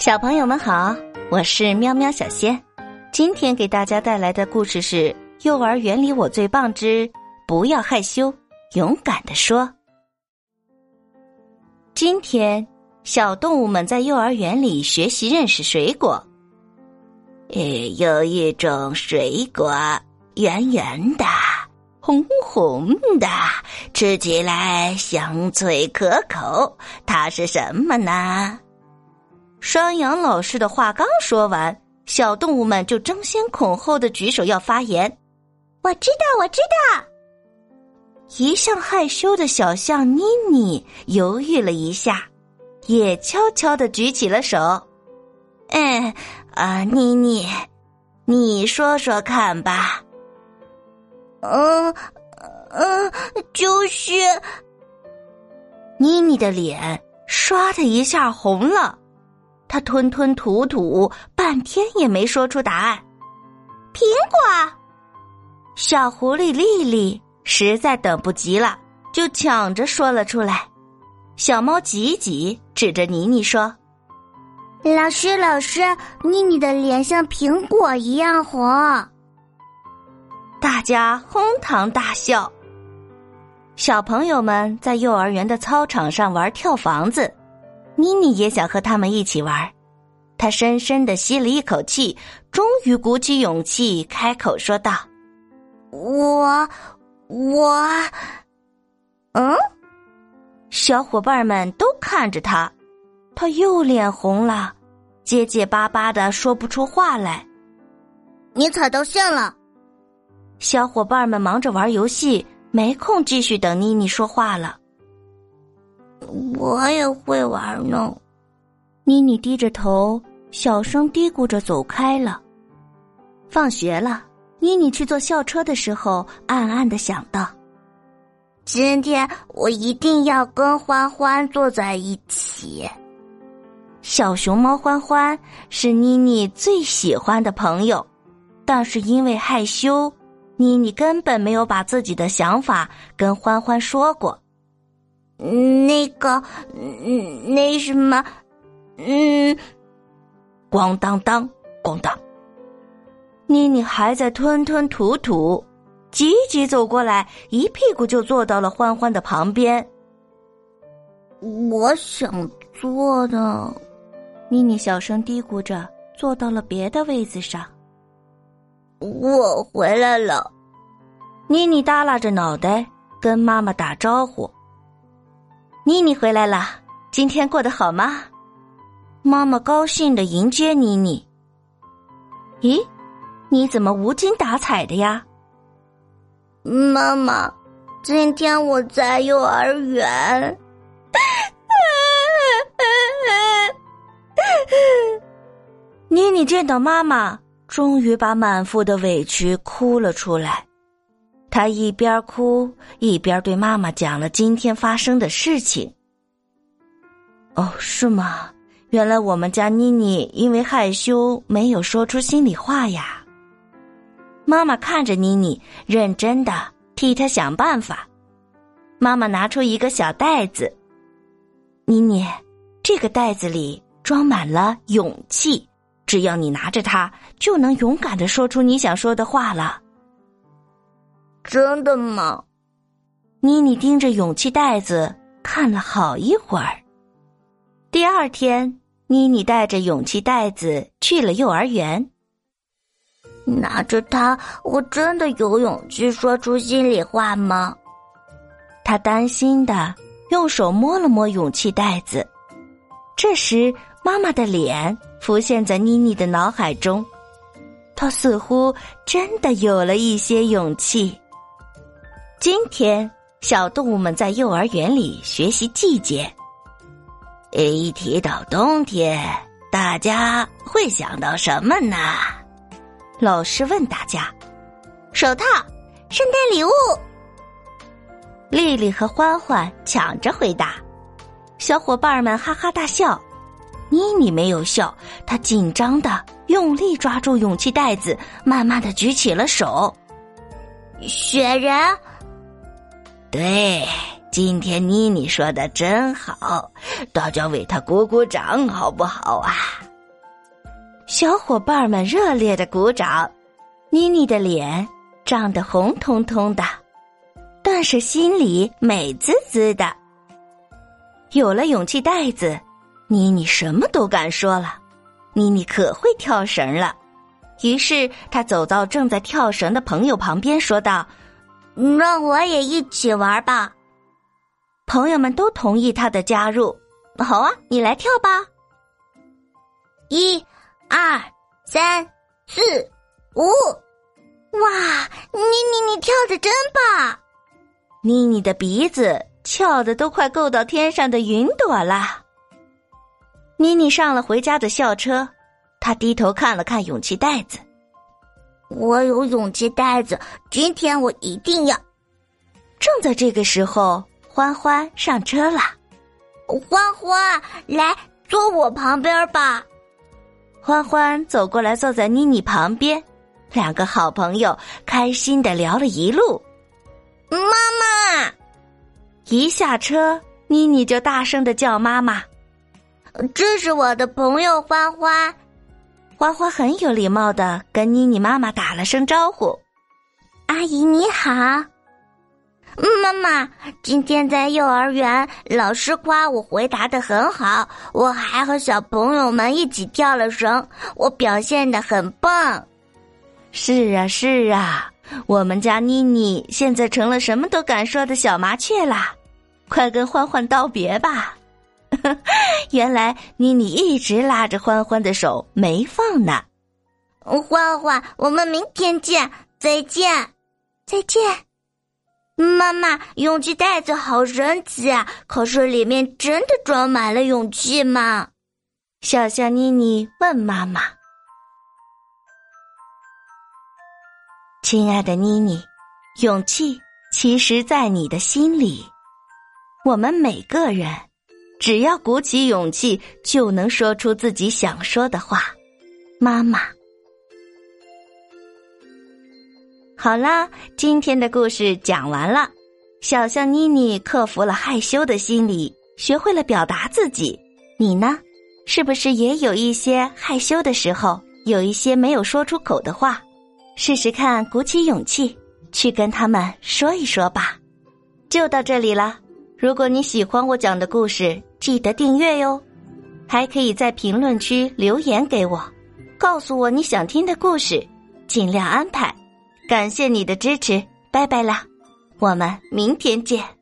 小朋友们好，我是喵喵小仙，今天给大家带来的故事是《幼儿园里我最棒之不要害羞，勇敢的说》。今天，小动物们在幼儿园里学习认识水果。诶，有一种水果，圆圆的，红红的，吃起来香脆可口，它是什么呢？山羊老师的话刚说完，小动物们就争先恐后的举手要发言。我知道，我知道。一向害羞的小象妮妮犹豫了一下，也悄悄的举起了手。嗯，啊，妮妮，你说说看吧。嗯，嗯，就是。妮妮的脸唰的一下红了。他吞吞吐吐，半天也没说出答案。苹果，小狐狸丽丽实在等不及了，就抢着说了出来。小猫吉吉指着妮妮说：“老师，老师，妮妮的脸像苹果一样红。”大家哄堂大笑。小朋友们在幼儿园的操场上玩跳房子。妮妮也想和他们一起玩，她深深的吸了一口气，终于鼓起勇气开口说道：“我，我，嗯。”小伙伴们都看着他，他又脸红了，结结巴巴的说不出话来。你踩到线了。小伙伴们忙着玩游戏，没空继续等妮妮说话了。我也会玩呢，妮妮低着头，小声嘀咕着走开了。放学了，妮妮去坐校车的时候，暗暗的想到：今天我一定要跟欢欢坐在一起。小熊猫欢欢是妮妮最喜欢的朋友，但是因为害羞，妮妮根本没有把自己的想法跟欢欢说过。那个，嗯，那什么，嗯，咣当当，咣当。妮妮还在吞吞吐吐，急急走过来，一屁股就坐到了欢欢的旁边。我想坐的，妮妮小声嘀咕着，坐到了别的位子上。我回来了，妮妮耷拉着脑袋跟妈妈打招呼。妮妮回来了，今天过得好吗？妈妈高兴的迎接妮妮。咦，你怎么无精打采的呀？妈妈，今天我在幼儿园。妮妮见到妈妈，终于把满腹的委屈哭了出来。他一边哭一边对妈妈讲了今天发生的事情。哦，是吗？原来我们家妮妮因为害羞没有说出心里话呀。妈妈看着妮妮，认真的替她想办法。妈妈拿出一个小袋子，妮妮，这个袋子里装满了勇气，只要你拿着它，就能勇敢的说出你想说的话了。真的吗？妮妮盯着勇气袋子看了好一会儿。第二天，妮妮带着勇气袋子去了幼儿园。拿着它，我真的有勇气说出心里话吗？她担心的用手摸了摸勇气袋子。这时，妈妈的脸浮现在妮妮的脑海中，她似乎真的有了一些勇气。今天，小动物们在幼儿园里学习季节。一提到冬天，大家会想到什么呢？老师问大家：“手套、圣诞礼物。”丽丽和欢欢抢着回答，小伙伴们哈哈大笑。妮妮没有笑，她紧张的用力抓住勇气袋子，慢慢的举起了手。雪人。对，今天妮妮说的真好，大家为她鼓鼓掌好不好啊？小伙伴们热烈的鼓掌。妮妮的脸涨得红彤彤的，但是心里美滋滋的。有了勇气袋子，妮妮什么都敢说了。妮妮可会跳绳了，于是她走到正在跳绳的朋友旁边，说道：“让我也一起玩吧。”朋友们都同意她的加入。好啊，你来跳吧！一、二、三、四、五，哇！妮妮，你跳的真棒！妮妮的鼻子翘的都快够到天上的云朵了。妮妮上了回家的校车，她低头看了看勇气袋子。我有勇气袋子，今天我一定要。正在这个时候，欢欢上车了。欢欢，来坐我旁边吧。欢欢走过来，坐在妮妮旁边，两个好朋友开心的聊了一路。妈妈，一下车，妮妮就大声的叫妈妈。这是我的朋友欢欢。欢欢很有礼貌的跟妮妮妈妈打了声招呼：“阿姨你好。”妈妈，今天在幼儿园，老师夸我回答的很好，我还和小朋友们一起跳了绳，我表现的很棒。是啊，是啊，我们家妮妮现在成了什么都敢说的小麻雀啦！快跟欢欢道别吧。原来妮妮一直拉着欢欢的手没放呢。欢欢，我们明天见，再见，再见。妈妈，勇气袋子好神奇啊！可是里面真的装满了勇气吗？小象妮妮问妈妈：“亲爱的妮妮，勇气其实在你的心里。我们每个人，只要鼓起勇气，就能说出自己想说的话。”妈妈。好啦，今天的故事讲完了。小象妮妮克服了害羞的心理，学会了表达自己。你呢？是不是也有一些害羞的时候，有一些没有说出口的话？试试看，鼓起勇气去跟他们说一说吧。就到这里了。如果你喜欢我讲的故事，记得订阅哟。还可以在评论区留言给我，告诉我你想听的故事，尽量安排。感谢你的支持，拜拜啦，我们明天见。